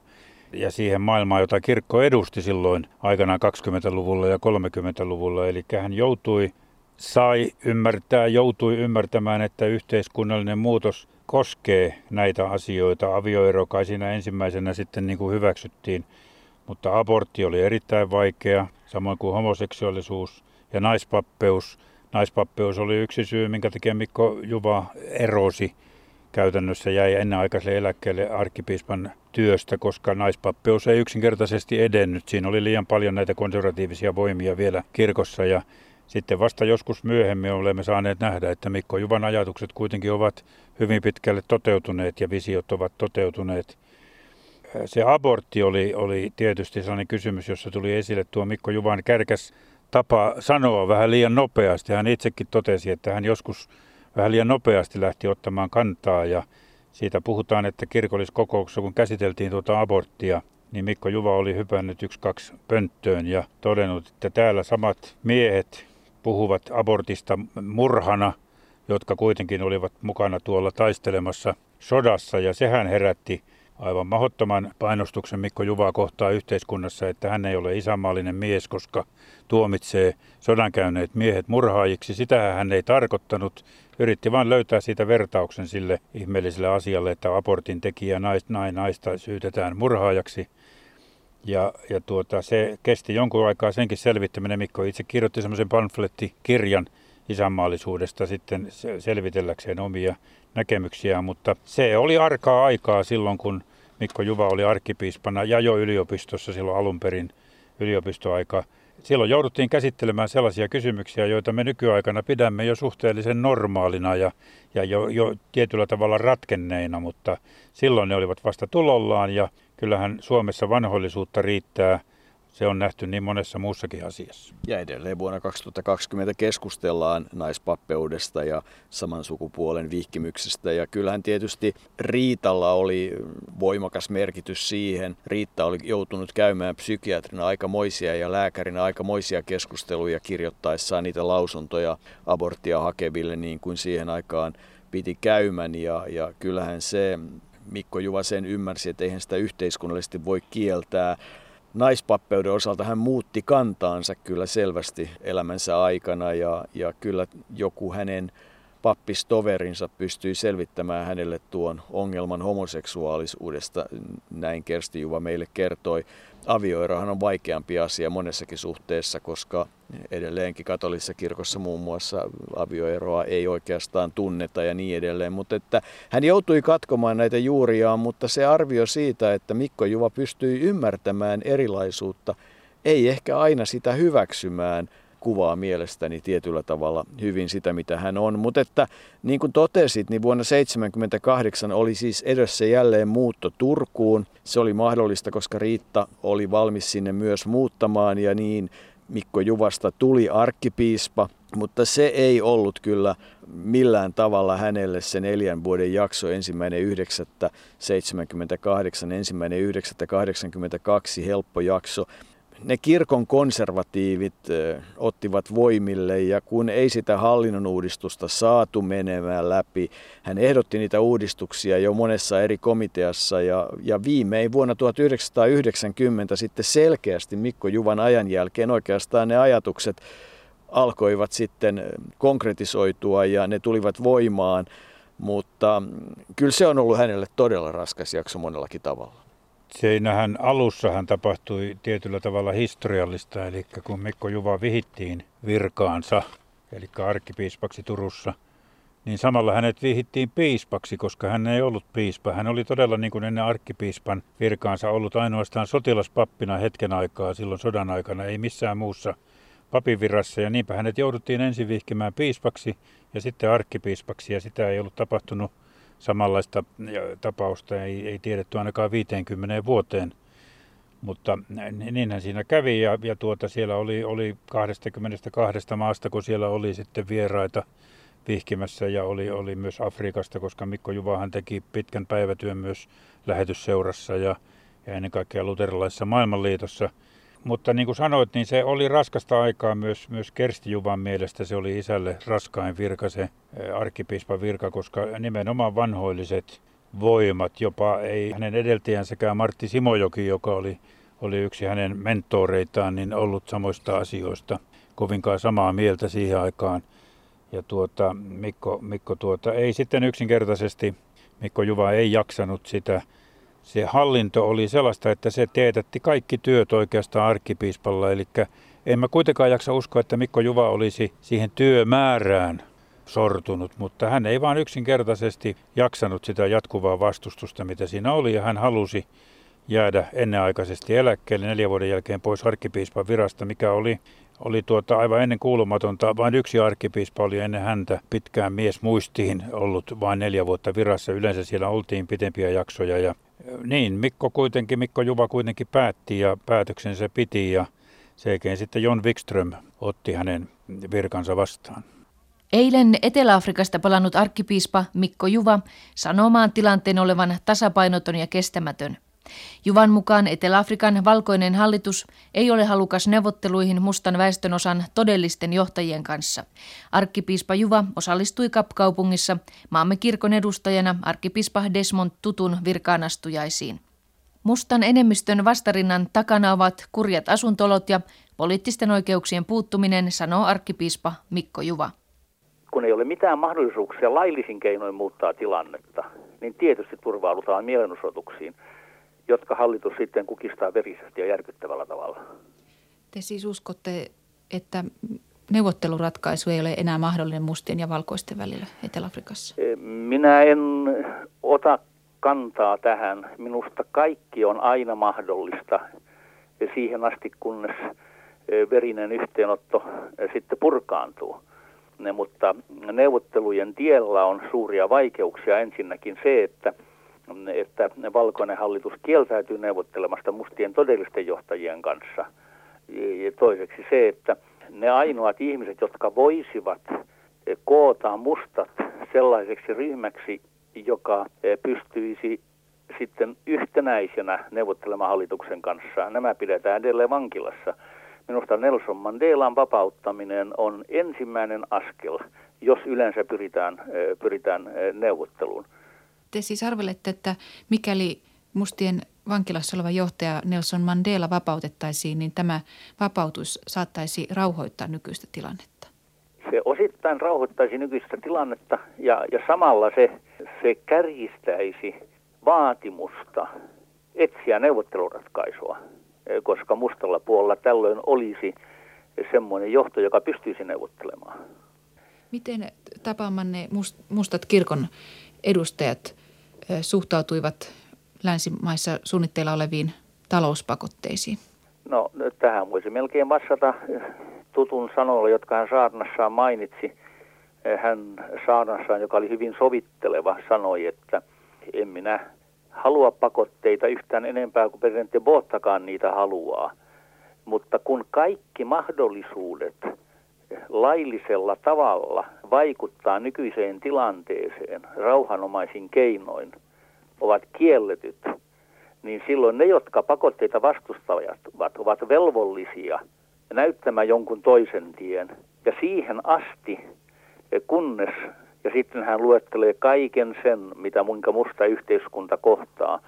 ja siihen maailmaan, jota kirkko edusti silloin aikanaan 20-luvulla ja 30-luvulla. Eli hän joutui, sai ymmärtää, joutui ymmärtämään, että yhteiskunnallinen muutos koskee näitä asioita. Avioero kai siinä ensimmäisenä sitten niin kuin hyväksyttiin, mutta abortti oli erittäin vaikea, samoin kuin homoseksuaalisuus ja naispappeus – Naispappeus oli yksi syy, minkä takia Mikko Juva erosi käytännössä jäi ennenaikaiselle eläkkeelle arkkipiispan työstä, koska naispappeus ei yksinkertaisesti edennyt. Siinä oli liian paljon näitä konservatiivisia voimia vielä kirkossa ja sitten vasta joskus myöhemmin olemme saaneet nähdä, että Mikko Juvan ajatukset kuitenkin ovat hyvin pitkälle toteutuneet ja visiot ovat toteutuneet. Se abortti oli, oli tietysti sellainen kysymys, jossa tuli esille tuo Mikko Juvan kärkäs tapa sanoa vähän liian nopeasti. Hän itsekin totesi, että hän joskus vähän liian nopeasti lähti ottamaan kantaa ja siitä puhutaan, että kirkolliskokouksessa kun käsiteltiin tuota aborttia, niin Mikko Juva oli hypännyt yksi kaksi pönttöön ja todennut, että täällä samat miehet puhuvat abortista murhana, jotka kuitenkin olivat mukana tuolla taistelemassa sodassa ja sehän herätti aivan mahdottoman painostuksen Mikko Juvaa kohtaa yhteiskunnassa, että hän ei ole isänmaallinen mies, koska tuomitsee sodankäyneet miehet murhaajiksi. Sitä hän ei tarkoittanut. Yritti vain löytää siitä vertauksen sille ihmeelliselle asialle, että abortin tekijä naista syytetään murhaajaksi. Ja, ja tuota, se kesti jonkun aikaa senkin selvittäminen. Mikko itse kirjoitti semmoisen pamflettikirjan isänmaallisuudesta sitten selvitelläkseen omia näkemyksiä, mutta se oli arkaa aikaa silloin, kun Mikko Juva oli arkkipiispana ja jo yliopistossa silloin alun perin yliopistoaika. Silloin jouduttiin käsittelemään sellaisia kysymyksiä, joita me nykyaikana pidämme jo suhteellisen normaalina ja, ja jo, jo tietyllä tavalla ratkenneina, mutta silloin ne olivat vasta tulollaan ja kyllähän Suomessa vanhollisuutta riittää – se on nähty niin monessa muussakin asiassa. Ja edelleen vuonna 2020 keskustellaan naispappeudesta ja saman sukupuolen vihkimyksestä. Ja kyllähän tietysti Riitalla oli voimakas merkitys siihen. Riitta oli joutunut käymään psykiatrina aikamoisia ja lääkärinä aikamoisia keskusteluja kirjoittaessaan niitä lausuntoja aborttia hakeville niin kuin siihen aikaan piti käymän. Ja, ja kyllähän se Mikko Juvasen ymmärsi, että eihän sitä yhteiskunnallisesti voi kieltää naispappeuden osalta hän muutti kantaansa kyllä selvästi elämänsä aikana ja, ja kyllä joku hänen pappistoverinsa pystyi selvittämään hänelle tuon ongelman homoseksuaalisuudesta, näin Kersti Juva meille kertoi. Avioerohan on vaikeampi asia monessakin suhteessa, koska edelleenkin katolisessa kirkossa muun muassa avioeroa ei oikeastaan tunneta ja niin edelleen. Mutta että hän joutui katkomaan näitä juuriaan, mutta se arvio siitä, että Mikko Juva pystyi ymmärtämään erilaisuutta, ei ehkä aina sitä hyväksymään – kuvaa mielestäni tietyllä tavalla hyvin sitä, mitä hän on. Mutta että niin kuin totesit, niin vuonna 1978 oli siis edessä jälleen muutto Turkuun. Se oli mahdollista, koska Riitta oli valmis sinne myös muuttamaan ja niin Mikko Juvasta tuli arkkipiispa, mutta se ei ollut kyllä millään tavalla hänelle se neljän vuoden jakso, ensimmäinen 9.78, ensimmäinen 9.82 helppo jakso ne kirkon konservatiivit ottivat voimille ja kun ei sitä hallinnon uudistusta saatu menemään läpi, hän ehdotti niitä uudistuksia jo monessa eri komiteassa ja, ja viimein vuonna 1990 sitten selkeästi Mikko Juvan ajan jälkeen oikeastaan ne ajatukset alkoivat sitten konkretisoitua ja ne tulivat voimaan, mutta mm, kyllä se on ollut hänelle todella raskas jakso monellakin tavalla. Siinähän alussahan tapahtui tietyllä tavalla historiallista, eli kun Mikko Juva vihittiin virkaansa, eli arkkipiispaksi Turussa, niin samalla hänet vihittiin piispaksi, koska hän ei ollut piispa. Hän oli todella niin kuin ennen arkkipiispan virkaansa ollut ainoastaan sotilaspappina hetken aikaa silloin sodan aikana, ei missään muussa papinvirassa. Ja niinpä hänet jouduttiin ensin vihkimään piispaksi ja sitten arkkipiispaksi ja sitä ei ollut tapahtunut samanlaista tapausta, ei, ei tiedetty ainakaan 50 vuoteen. Mutta niinhän siinä kävi ja, ja tuota, siellä oli, oli 22 maasta, kun siellä oli sitten vieraita vihkimässä ja oli, oli myös Afrikasta, koska Mikko Juvahan teki pitkän päivätyön myös lähetysseurassa ja, ja ennen kaikkea luterilaisessa maailmanliitossa. Mutta niin kuin sanoit, niin se oli raskasta aikaa myös, myös Kersti Juvan mielestä. Se oli isälle raskain virka, se arkkipiispan virka, koska nimenomaan vanhoilliset voimat, jopa ei hänen edeltäjänsäkään Martti Simojoki, joka oli, oli yksi hänen mentoreitaan, niin ollut samoista asioista kovinkaan samaa mieltä siihen aikaan. Ja tuota, Mikko, Mikko tuota, ei sitten yksinkertaisesti, Mikko Juva ei jaksanut sitä. Se hallinto oli sellaista, että se teetätti kaikki työt oikeastaan arkkipiispalla. Eli en mä kuitenkaan jaksa uskoa, että Mikko Juva olisi siihen työmäärään sortunut, mutta hän ei vaan yksinkertaisesti jaksanut sitä jatkuvaa vastustusta, mitä siinä oli, ja hän halusi jäädä ennenaikaisesti eläkkeelle neljän vuoden jälkeen pois arkkipiispan virasta, mikä oli, oli tuota aivan ennen kuulumatonta. Vain yksi arkkipiispa oli ennen häntä pitkään mies muistiin ollut vain neljä vuotta virassa. Yleensä siellä oltiin pitempiä jaksoja ja niin, Mikko kuitenkin, Mikko Juva kuitenkin päätti ja päätöksensä piti ja sen sitten Jon Wikström otti hänen virkansa vastaan. Eilen Etelä-Afrikasta palannut arkkipiispa Mikko Juva sanomaan tilanteen olevan tasapainoton ja kestämätön. Juvan mukaan Etelä-Afrikan valkoinen hallitus ei ole halukas neuvotteluihin mustan väestönosan todellisten johtajien kanssa. Arkkipiispa Juva osallistui Kapkaupungissa maamme kirkon edustajana arkkipiispa Desmond Tutun virkaanastujaisiin. Mustan enemmistön vastarinnan takana ovat kurjat asuntolot ja poliittisten oikeuksien puuttuminen, sanoo arkkipiispa Mikko Juva kun ei ole mitään mahdollisuuksia laillisin keinoin muuttaa tilannetta, niin tietysti turvaudutaan mielenosoituksiin, jotka hallitus sitten kukistaa verisesti ja järkyttävällä tavalla. Te siis uskotte, että neuvotteluratkaisu ei ole enää mahdollinen mustien ja valkoisten välillä Etelä-Afrikassa? E, minä en ota kantaa tähän. Minusta kaikki on aina mahdollista siihen asti, kunnes e, verinen yhteenotto e, sitten purkaantuu mutta neuvottelujen tiellä on suuria vaikeuksia. Ensinnäkin se, että, että valkoinen hallitus kieltäytyy neuvottelemasta mustien todellisten johtajien kanssa. Ja toiseksi se, että ne ainoat ihmiset, jotka voisivat koota mustat sellaiseksi ryhmäksi, joka pystyisi sitten yhtenäisenä neuvottelemaan hallituksen kanssa. Nämä pidetään edelleen vankilassa. Minusta Nelson Mandelan vapauttaminen on ensimmäinen askel, jos yleensä pyritään, pyritään neuvotteluun. Te siis arvelette, että mikäli mustien vankilassa oleva johtaja Nelson Mandela vapautettaisiin, niin tämä vapautus saattaisi rauhoittaa nykyistä tilannetta? Se osittain rauhoittaisi nykyistä tilannetta ja, ja samalla se, se kärjistäisi vaatimusta etsiä neuvotteluratkaisua koska mustalla puolella tällöin olisi semmoinen johto, joka pystyisi neuvottelemaan. Miten tapaamanne mustat kirkon edustajat suhtautuivat länsimaissa suunnitteilla oleviin talouspakotteisiin? No tähän voisi melkein vastata tutun sanoilla, jotka hän saarnassaan mainitsi. Hän saarnassaan, joka oli hyvin sovitteleva, sanoi, että en minä halua pakotteita yhtään enempää kuin presidentti Bottakaan niitä haluaa. Mutta kun kaikki mahdollisuudet laillisella tavalla vaikuttaa nykyiseen tilanteeseen rauhanomaisin keinoin ovat kielletyt, niin silloin ne, jotka pakotteita vastustavat, ovat velvollisia näyttämään jonkun toisen tien. Ja siihen asti, kunnes ja sitten hän luettelee kaiken sen, mitä muinka musta yhteiskunta kohtaa.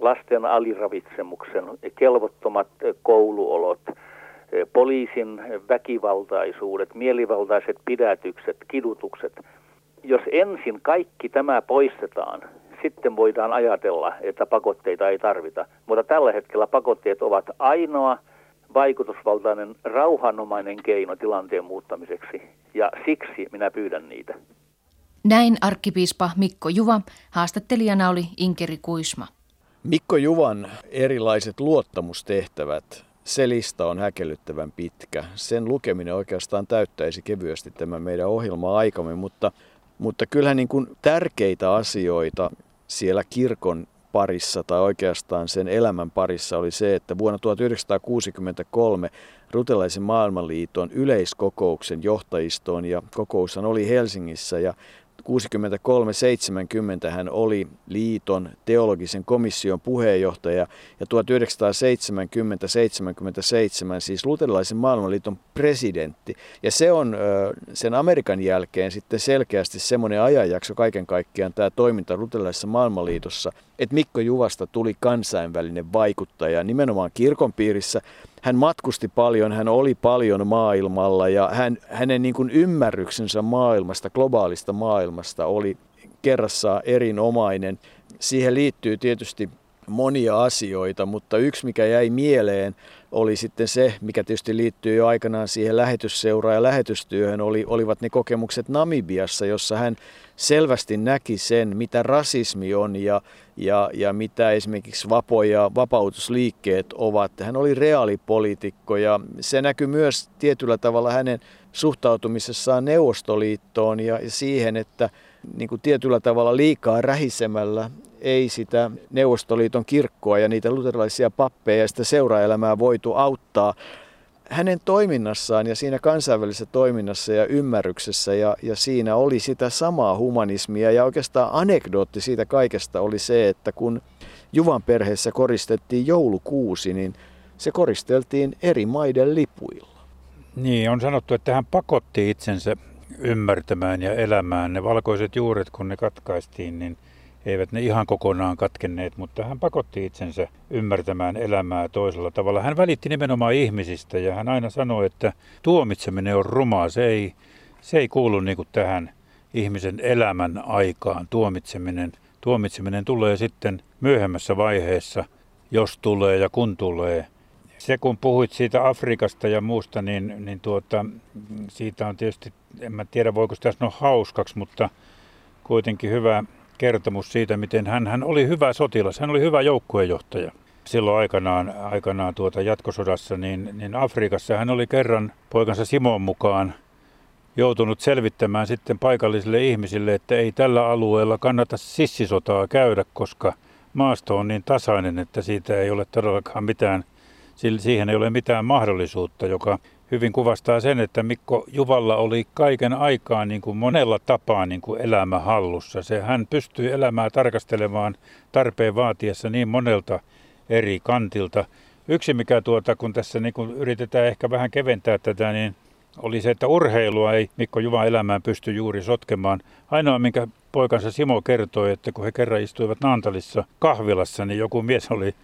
Lasten aliravitsemuksen, kelvottomat kouluolot, poliisin väkivaltaisuudet, mielivaltaiset pidätykset, kidutukset. Jos ensin kaikki tämä poistetaan, sitten voidaan ajatella, että pakotteita ei tarvita. Mutta tällä hetkellä pakotteet ovat ainoa vaikutusvaltainen rauhanomainen keino tilanteen muuttamiseksi. Ja siksi minä pyydän niitä. Näin arkkipiispa Mikko Juva, haastattelijana oli Inkeri Kuisma. Mikko Juvan erilaiset luottamustehtävät, se lista on häkellyttävän pitkä. Sen lukeminen oikeastaan täyttäisi kevyesti tämän meidän ohjelma-aikamme, mutta, mutta kyllähän niin kuin tärkeitä asioita siellä kirkon parissa tai oikeastaan sen elämän parissa oli se, että vuonna 1963 Rutelaisen maailmanliiton yleiskokouksen johtajistoon ja kokoushan oli Helsingissä ja 63-70 hän oli liiton teologisen komission puheenjohtaja ja 1970-77 siis luterilaisen maailmanliiton presidentti. Ja se on sen Amerikan jälkeen sitten selkeästi semmoinen ajanjakso kaiken kaikkiaan tämä toiminta luterilaisessa maailmanliitossa, että Mikko Juvasta tuli kansainvälinen vaikuttaja nimenomaan kirkon piirissä, hän matkusti paljon, hän oli paljon maailmalla ja hän, hänen niin kuin ymmärryksensä maailmasta, globaalista maailmasta oli kerrassaan erinomainen. Siihen liittyy tietysti monia asioita, mutta yksi mikä jäi mieleen oli sitten se, mikä tietysti liittyy jo aikanaan siihen lähetysseuraan ja lähetystyöhön, oli, olivat ne kokemukset Namibiassa, jossa hän selvästi näki sen, mitä rasismi on ja, ja, ja mitä esimerkiksi vapo- ja vapautusliikkeet ovat. Hän oli reaalipoliitikko ja se näkyy myös tietyllä tavalla hänen suhtautumisessaan Neuvostoliittoon ja siihen, että niin kuin tietyllä tavalla liikaa rähisemällä ei sitä Neuvostoliiton kirkkoa ja niitä luterilaisia pappeja ja sitä seuraelämää voitu auttaa hänen toiminnassaan ja siinä kansainvälisessä toiminnassa ja ymmärryksessä ja, ja siinä oli sitä samaa humanismia ja oikeastaan anekdootti siitä kaikesta oli se, että kun Juvan perheessä koristettiin joulukuusi, niin se koristeltiin eri maiden lipuilla. Niin, on sanottu, että hän pakotti itsensä ymmärtämään ja elämään. Ne valkoiset juuret, kun ne katkaistiin, niin – eivät ne ihan kokonaan katkenneet, mutta hän pakotti itsensä ymmärtämään elämää toisella tavalla. Hän välitti nimenomaan ihmisistä ja hän aina sanoi, että tuomitseminen on rumaa. Se ei, se ei kuulu niin kuin tähän ihmisen elämän aikaan, tuomitseminen. Tuomitseminen tulee sitten myöhemmässä vaiheessa, jos tulee ja kun tulee. Se kun puhuit siitä Afrikasta ja muusta, niin, niin tuota, siitä on tietysti, en mä tiedä voiko sitä sanoa hauskaksi, mutta kuitenkin hyvä kertomus siitä, miten hän, hän oli hyvä sotilas, hän oli hyvä joukkuejohtaja. Silloin aikanaan, aikanaan tuota jatkosodassa, niin, niin Afrikassa hän oli kerran poikansa Simon mukaan joutunut selvittämään sitten paikallisille ihmisille, että ei tällä alueella kannata sissisotaa käydä, koska maasto on niin tasainen, että siitä ei ole todellakaan mitään, siihen ei ole mitään mahdollisuutta, joka hyvin kuvastaa sen, että Mikko Juvalla oli kaiken aikaa niin kuin monella tapaa niin kuin elämä hallussa. Se, hän pystyi elämää tarkastelemaan tarpeen vaatiessa niin monelta eri kantilta. Yksi mikä tuota, kun tässä niin kuin yritetään ehkä vähän keventää tätä, niin oli se, että urheilua ei Mikko Juvan elämään pysty juuri sotkemaan. Ainoa, minkä poikansa Simo kertoi, että kun he kerran istuivat Naantalissa kahvilassa, niin joku mies oli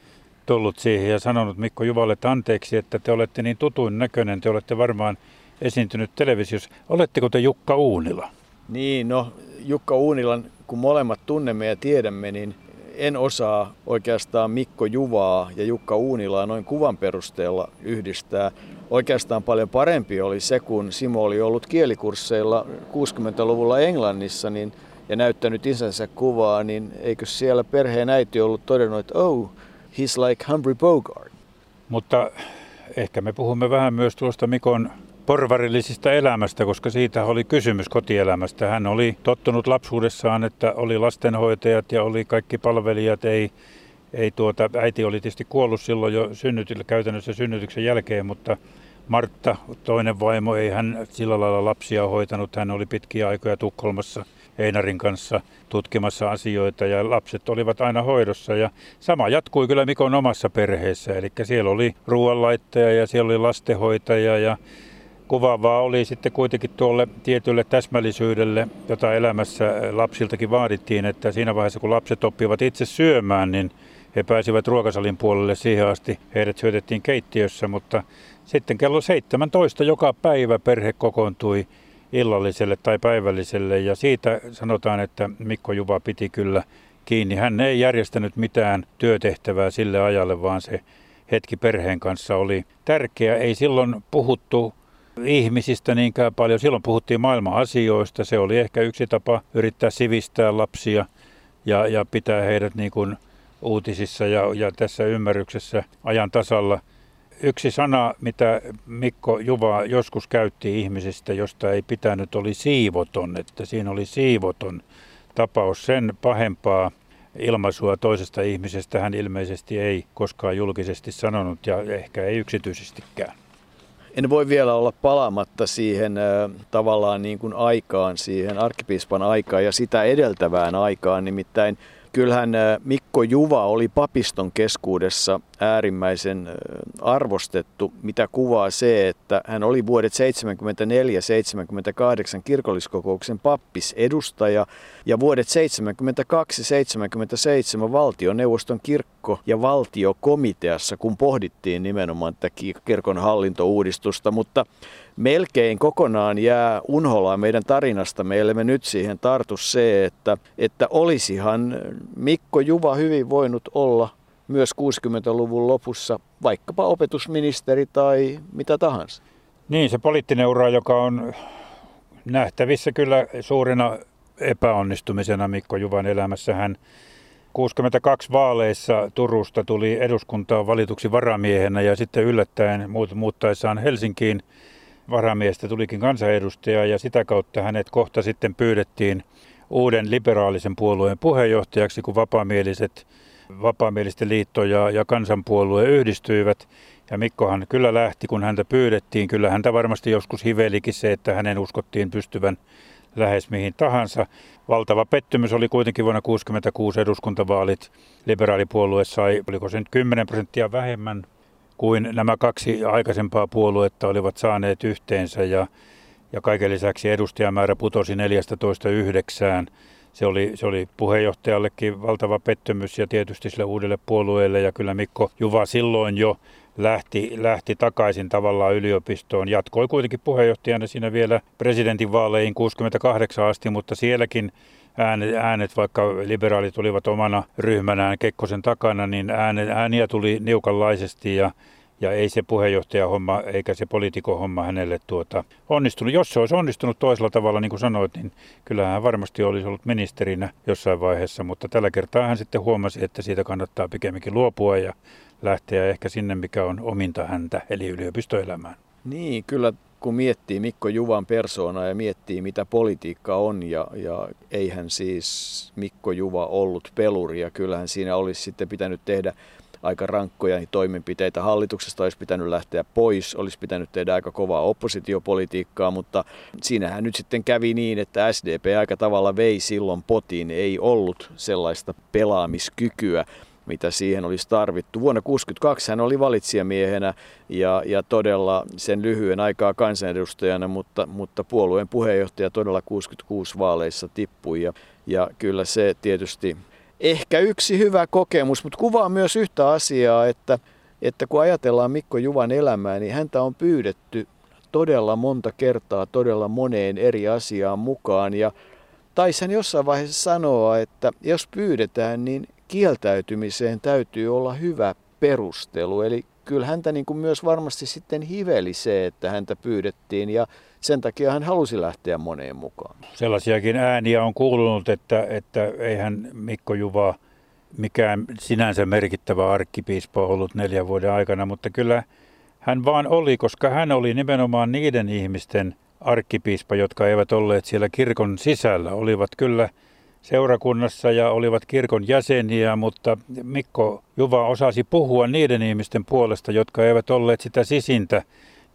tullut siihen ja sanonut Mikko Juvalle, että anteeksi, että te olette niin tutuin näköinen, te olette varmaan esiintynyt televisiossa. Oletteko te Jukka Uunila? Niin, no Jukka Uunilan, kun molemmat tunnemme ja tiedämme, niin en osaa oikeastaan Mikko Juvaa ja Jukka Uunilaa noin kuvan perusteella yhdistää. Oikeastaan paljon parempi oli se, kun Simo oli ollut kielikursseilla 60-luvulla Englannissa niin, ja näyttänyt isänsä kuvaa, niin eikö siellä perheen äiti ollut todennut, että oh, he's like Humphrey Bogart. Mutta ehkä me puhumme vähän myös tuosta Mikon porvarillisista elämästä, koska siitä oli kysymys kotielämästä. Hän oli tottunut lapsuudessaan, että oli lastenhoitajat ja oli kaikki palvelijat. Ei, ei tuota, äiti oli tietysti kuollut silloin jo synnytillä, käytännössä synnytyksen jälkeen, mutta Martta, toinen vaimo, ei hän sillä lailla lapsia hoitanut. Hän oli pitkiä aikoja Tukholmassa Einarin kanssa tutkimassa asioita ja lapset olivat aina hoidossa. Ja sama jatkui kyllä Mikon omassa perheessä, eli siellä oli ruoanlaittaja ja siellä oli lastenhoitaja ja kuvaavaa oli sitten kuitenkin tuolle tietylle täsmällisyydelle, jota elämässä lapsiltakin vaadittiin, että siinä vaiheessa kun lapset oppivat itse syömään, niin he pääsivät ruokasalin puolelle siihen asti. Heidät syötettiin keittiössä, mutta sitten kello 17 joka päivä perhe kokoontui illalliselle tai päivälliselle ja siitä sanotaan, että Mikko Juva piti kyllä kiinni. Hän ei järjestänyt mitään työtehtävää sille ajalle, vaan se hetki perheen kanssa oli tärkeä. Ei silloin puhuttu ihmisistä niinkään paljon. Silloin puhuttiin maailman asioista. Se oli ehkä yksi tapa yrittää sivistää lapsia ja, ja pitää heidät niin kuin uutisissa ja, ja tässä ymmärryksessä ajan tasalla. Yksi sana, mitä Mikko Juva joskus käytti ihmisistä, josta ei pitänyt, oli siivoton, että siinä oli siivoton tapaus. Sen pahempaa ilmaisua toisesta ihmisestä hän ilmeisesti ei koskaan julkisesti sanonut ja ehkä ei yksityisestikään. En voi vielä olla palaamatta siihen äh, tavallaan niin kuin aikaan, siihen arkkipiispan aikaan ja sitä edeltävään aikaan, nimittäin Kyllähän Mikko Juva oli papiston keskuudessa äärimmäisen arvostettu, mitä kuvaa se, että hän oli vuodet 74-78 kirkolliskokouksen pappisedustaja ja vuodet 72-77 valtioneuvoston kirkko- ja valtiokomiteassa, kun pohdittiin nimenomaan tätä kirkon hallintouudistusta, mutta melkein kokonaan jää unholaan meidän tarinasta. Meille me nyt siihen tartu se, että, että olisihan Mikko Juva hyvin voinut olla myös 60-luvun lopussa vaikkapa opetusministeri tai mitä tahansa. Niin, se poliittinen ura, joka on nähtävissä kyllä suurena epäonnistumisena Mikko Juvan elämässä. Hän 62 vaaleissa Turusta tuli eduskuntaan valituksi varamiehenä ja sitten yllättäen muuttaessaan Helsinkiin varamiestä tulikin kansanedustaja ja sitä kautta hänet kohta sitten pyydettiin uuden liberaalisen puolueen puheenjohtajaksi, kun vapaamieliset, vapaamielisten liitto ja, ja kansanpuolue yhdistyivät. Ja Mikkohan kyllä lähti, kun häntä pyydettiin. Kyllä häntä varmasti joskus hivelikin se, että hänen uskottiin pystyvän lähes mihin tahansa. Valtava pettymys oli kuitenkin vuonna 1966 eduskuntavaalit. Liberaalipuolue sai, oliko se nyt 10 prosenttia vähemmän kuin nämä kaksi aikaisempaa puoluetta olivat saaneet yhteensä ja, ja kaiken lisäksi edustajamäärä putosi 14.9. Se oli, se oli puheenjohtajallekin valtava pettymys ja tietysti sille uudelle puolueelle ja kyllä Mikko Juva silloin jo lähti, lähti takaisin tavallaan yliopistoon. Jatkoi kuitenkin puheenjohtajana siinä vielä presidentinvaaleihin 68 asti, mutta sielläkin äänet, äänet, vaikka liberaalit olivat omana ryhmänään Kekkosen takana, niin äänet, ääniä tuli niukanlaisesti ja, ja ei se puheenjohtajahomma eikä se homma hänelle tuota onnistunut. Jos se olisi onnistunut toisella tavalla, niin kuin sanoit, niin kyllähän hän varmasti olisi ollut ministerinä jossain vaiheessa, mutta tällä kertaa hän sitten huomasi, että siitä kannattaa pikemminkin luopua ja lähteä ehkä sinne, mikä on ominta häntä, eli yliopistoelämään. Niin, kyllä kun miettii Mikko Juvan persoonaa ja miettii mitä politiikka on ja, ja eihän siis Mikko Juva ollut peluri ja kyllähän siinä olisi sitten pitänyt tehdä aika rankkoja toimenpiteitä. Hallituksesta olisi pitänyt lähteä pois, olisi pitänyt tehdä aika kovaa oppositiopolitiikkaa, mutta siinähän nyt sitten kävi niin, että SDP aika tavalla vei silloin potiin, ei ollut sellaista pelaamiskykyä mitä siihen olisi tarvittu. Vuonna 1962 hän oli valitsijamiehenä ja, ja todella sen lyhyen aikaa kansanedustajana, mutta, mutta puolueen puheenjohtaja todella 66 vaaleissa tippui ja, ja kyllä se tietysti ehkä yksi hyvä kokemus, mutta kuvaa myös yhtä asiaa, että, että kun ajatellaan Mikko Juvan elämää, niin häntä on pyydetty todella monta kertaa todella moneen eri asiaan mukaan ja taisi hän jossain vaiheessa sanoa, että jos pyydetään, niin kieltäytymiseen täytyy olla hyvä perustelu. Eli kyllä häntä niin kuin myös varmasti sitten hiveli se, että häntä pyydettiin ja sen takia hän halusi lähteä moneen mukaan. Sellaisiakin ääniä on kuulunut, että, että eihän Mikko Juva mikään sinänsä merkittävä arkkipiispa ollut neljän vuoden aikana, mutta kyllä hän vaan oli, koska hän oli nimenomaan niiden ihmisten arkkipiispa, jotka eivät olleet siellä kirkon sisällä, olivat kyllä – seurakunnassa ja olivat kirkon jäseniä, mutta Mikko Juva osasi puhua niiden ihmisten puolesta, jotka eivät olleet sitä sisintä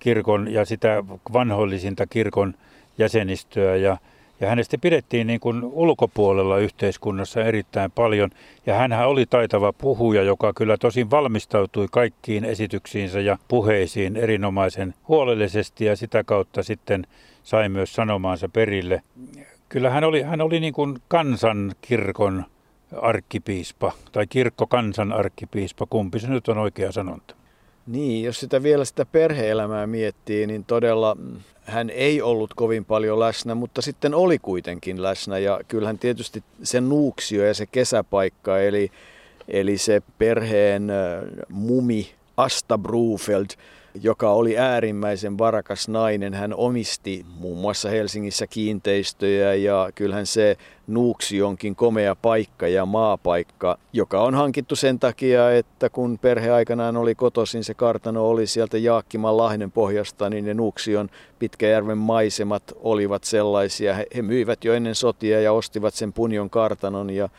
kirkon ja sitä vanhoillisinta kirkon jäsenistöä ja ja hänestä pidettiin niin kuin ulkopuolella yhteiskunnassa erittäin paljon. Ja hän oli taitava puhuja, joka kyllä tosin valmistautui kaikkiin esityksiinsä ja puheisiin erinomaisen huolellisesti ja sitä kautta sitten sai myös sanomaansa perille. Kyllä hän oli, hän oli niin kuin kansankirkon arkkipiispa tai kirkkokansan arkkipiispa, kumpi se nyt on oikea sanonta. Niin, jos sitä vielä sitä perheelämää miettii, niin todella mm, hän ei ollut kovin paljon läsnä, mutta sitten oli kuitenkin läsnä. Ja kyllähän tietysti se nuuksio ja se kesäpaikka, eli, eli se perheen mumi Asta Brufeld joka oli äärimmäisen varakas nainen. Hän omisti muun muassa Helsingissä kiinteistöjä ja kyllähän se Nuuksi onkin komea paikka ja maapaikka, joka on hankittu sen takia, että kun perhe aikanaan oli kotoisin, se kartano oli sieltä Jaakkiman Lahden pohjasta, niin ne Nuuksion Pitkäjärven maisemat olivat sellaisia. He, myivät jo ennen sotia ja ostivat sen Punjon kartanon ja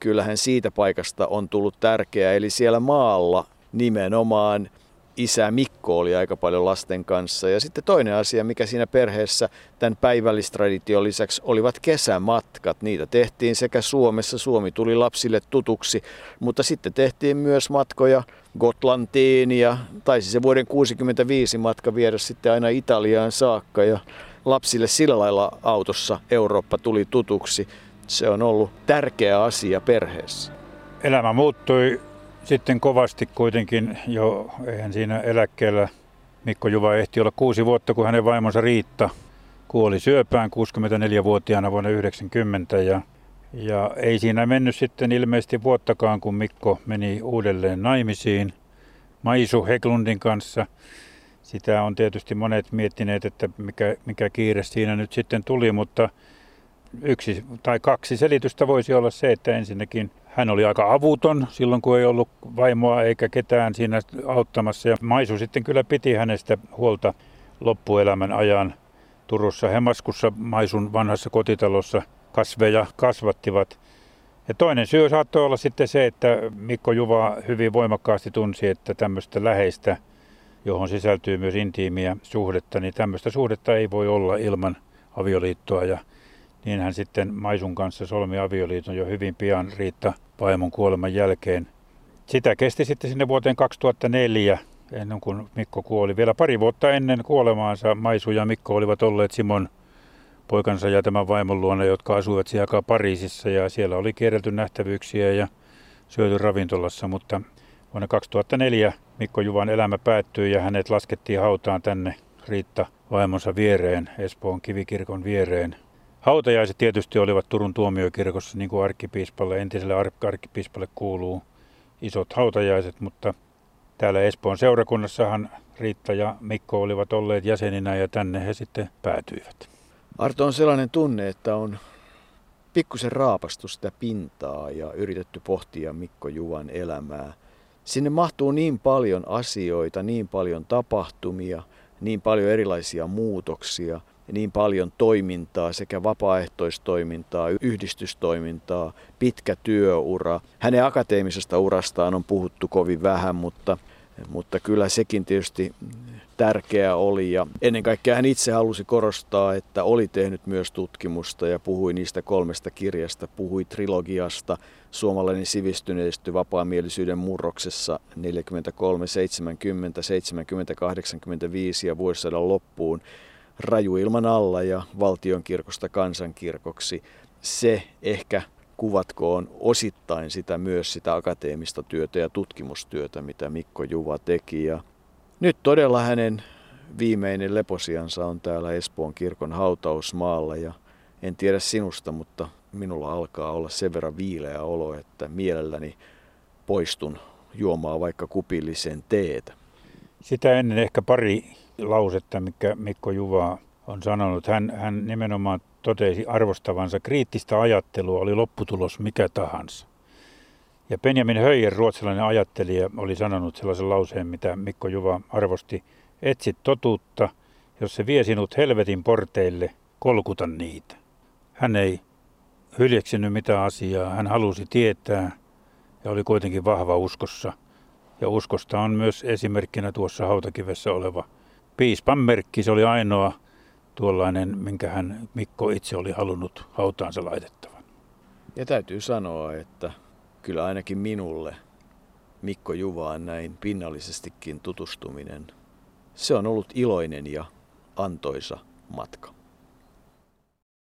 kyllähän siitä paikasta on tullut tärkeää. Eli siellä maalla nimenomaan isä Mikko oli aika paljon lasten kanssa. Ja sitten toinen asia, mikä siinä perheessä tämän päivällistradition lisäksi olivat kesämatkat. Niitä tehtiin sekä Suomessa, Suomi tuli lapsille tutuksi, mutta sitten tehtiin myös matkoja Gotlantiin ja taisi se vuoden 65 matka viedä sitten aina Italiaan saakka ja lapsille sillä lailla autossa Eurooppa tuli tutuksi. Se on ollut tärkeä asia perheessä. Elämä muuttui sitten kovasti kuitenkin jo, eihän siinä eläkkeellä Mikko Juva ehti olla kuusi vuotta, kun hänen vaimonsa Riitta kuoli syöpään 64-vuotiaana vuonna 90 ja, ja ei siinä mennyt sitten ilmeisesti vuottakaan, kun Mikko meni uudelleen naimisiin Maisu Heglundin kanssa. Sitä on tietysti monet miettineet, että mikä, mikä kiire siinä nyt sitten tuli, mutta yksi tai kaksi selitystä voisi olla se, että ensinnäkin hän oli aika avuton silloin, kun ei ollut vaimoa eikä ketään siinä auttamassa. Ja Maisu sitten kyllä piti hänestä huolta loppuelämän ajan. Turussa Hemaskussa Maisun vanhassa kotitalossa kasveja kasvattivat. Ja toinen syy saattoi olla sitten se, että Mikko Juva hyvin voimakkaasti tunsi, että tämmöistä läheistä, johon sisältyy myös intiimiä suhdetta, niin tämmöistä suhdetta ei voi olla ilman avioliittoa. Ja niin hän sitten Maisun kanssa solmi avioliiton jo hyvin pian Riitta vaimon kuoleman jälkeen. Sitä kesti sitten sinne vuoteen 2004, ennen kuin Mikko kuoli. Vielä pari vuotta ennen kuolemaansa Maisu ja Mikko olivat olleet Simon poikansa ja tämän vaimon luona, jotka asuivat siellä Pariisissa ja siellä oli kierrelty nähtävyyksiä ja syöty ravintolassa, mutta vuonna 2004 Mikko Juvan elämä päättyi ja hänet laskettiin hautaan tänne Riitta vaimonsa viereen, Espoon kivikirkon viereen. Hautajaiset tietysti olivat Turun tuomiokirkossa, niin kuin arkkipiispalle, entiselle arkkipiispalle kuuluu isot hautajaiset, mutta täällä Espoon seurakunnassahan Riitta ja Mikko olivat olleet jäseninä ja tänne he sitten päätyivät. Arto on sellainen tunne, että on pikkusen raapastu sitä pintaa ja yritetty pohtia Mikko Juvan elämää. Sinne mahtuu niin paljon asioita, niin paljon tapahtumia, niin paljon erilaisia muutoksia – niin paljon toimintaa, sekä vapaaehtoistoimintaa, yhdistystoimintaa, pitkä työura. Hänen akateemisesta urastaan on puhuttu kovin vähän, mutta, mutta kyllä sekin tietysti tärkeä oli. Ja ennen kaikkea hän itse halusi korostaa, että oli tehnyt myös tutkimusta ja puhui niistä kolmesta kirjasta, puhui trilogiasta, suomalainen sivistyneisty vapaamielisyyden murroksessa 43, 70, 70, 85 ja vuosisadan loppuun rajuilman alla ja valtionkirkosta kansankirkoksi. Se ehkä kuvatkoon osittain sitä myös sitä akateemista työtä ja tutkimustyötä, mitä Mikko Juva teki. Ja nyt todella hänen viimeinen leposiansa on täällä Espoon kirkon hautausmaalla ja en tiedä sinusta, mutta minulla alkaa olla sen verran viileä olo, että mielelläni poistun juomaan vaikka kupillisen teetä. Sitä ennen ehkä pari lausetta, mikä Mikko Juva on sanonut. Hän, hän nimenomaan totesi arvostavansa kriittistä ajattelua, oli lopputulos mikä tahansa. Ja Benjamin Höijer, ruotsalainen ajattelija, oli sanonut sellaisen lauseen, mitä Mikko Juva arvosti. Etsit totuutta, jos se vie sinut helvetin porteille, kolkuta niitä. Hän ei hyljeksinyt mitään asiaa, hän halusi tietää ja oli kuitenkin vahva uskossa. Ja uskosta on myös esimerkkinä tuossa hautakivessä oleva piispan merkki. Se oli ainoa tuollainen, minkä hän Mikko itse oli halunnut hautaansa laitettavan. Ja täytyy sanoa, että kyllä ainakin minulle Mikko Juvaan näin pinnallisestikin tutustuminen, se on ollut iloinen ja antoisa matka.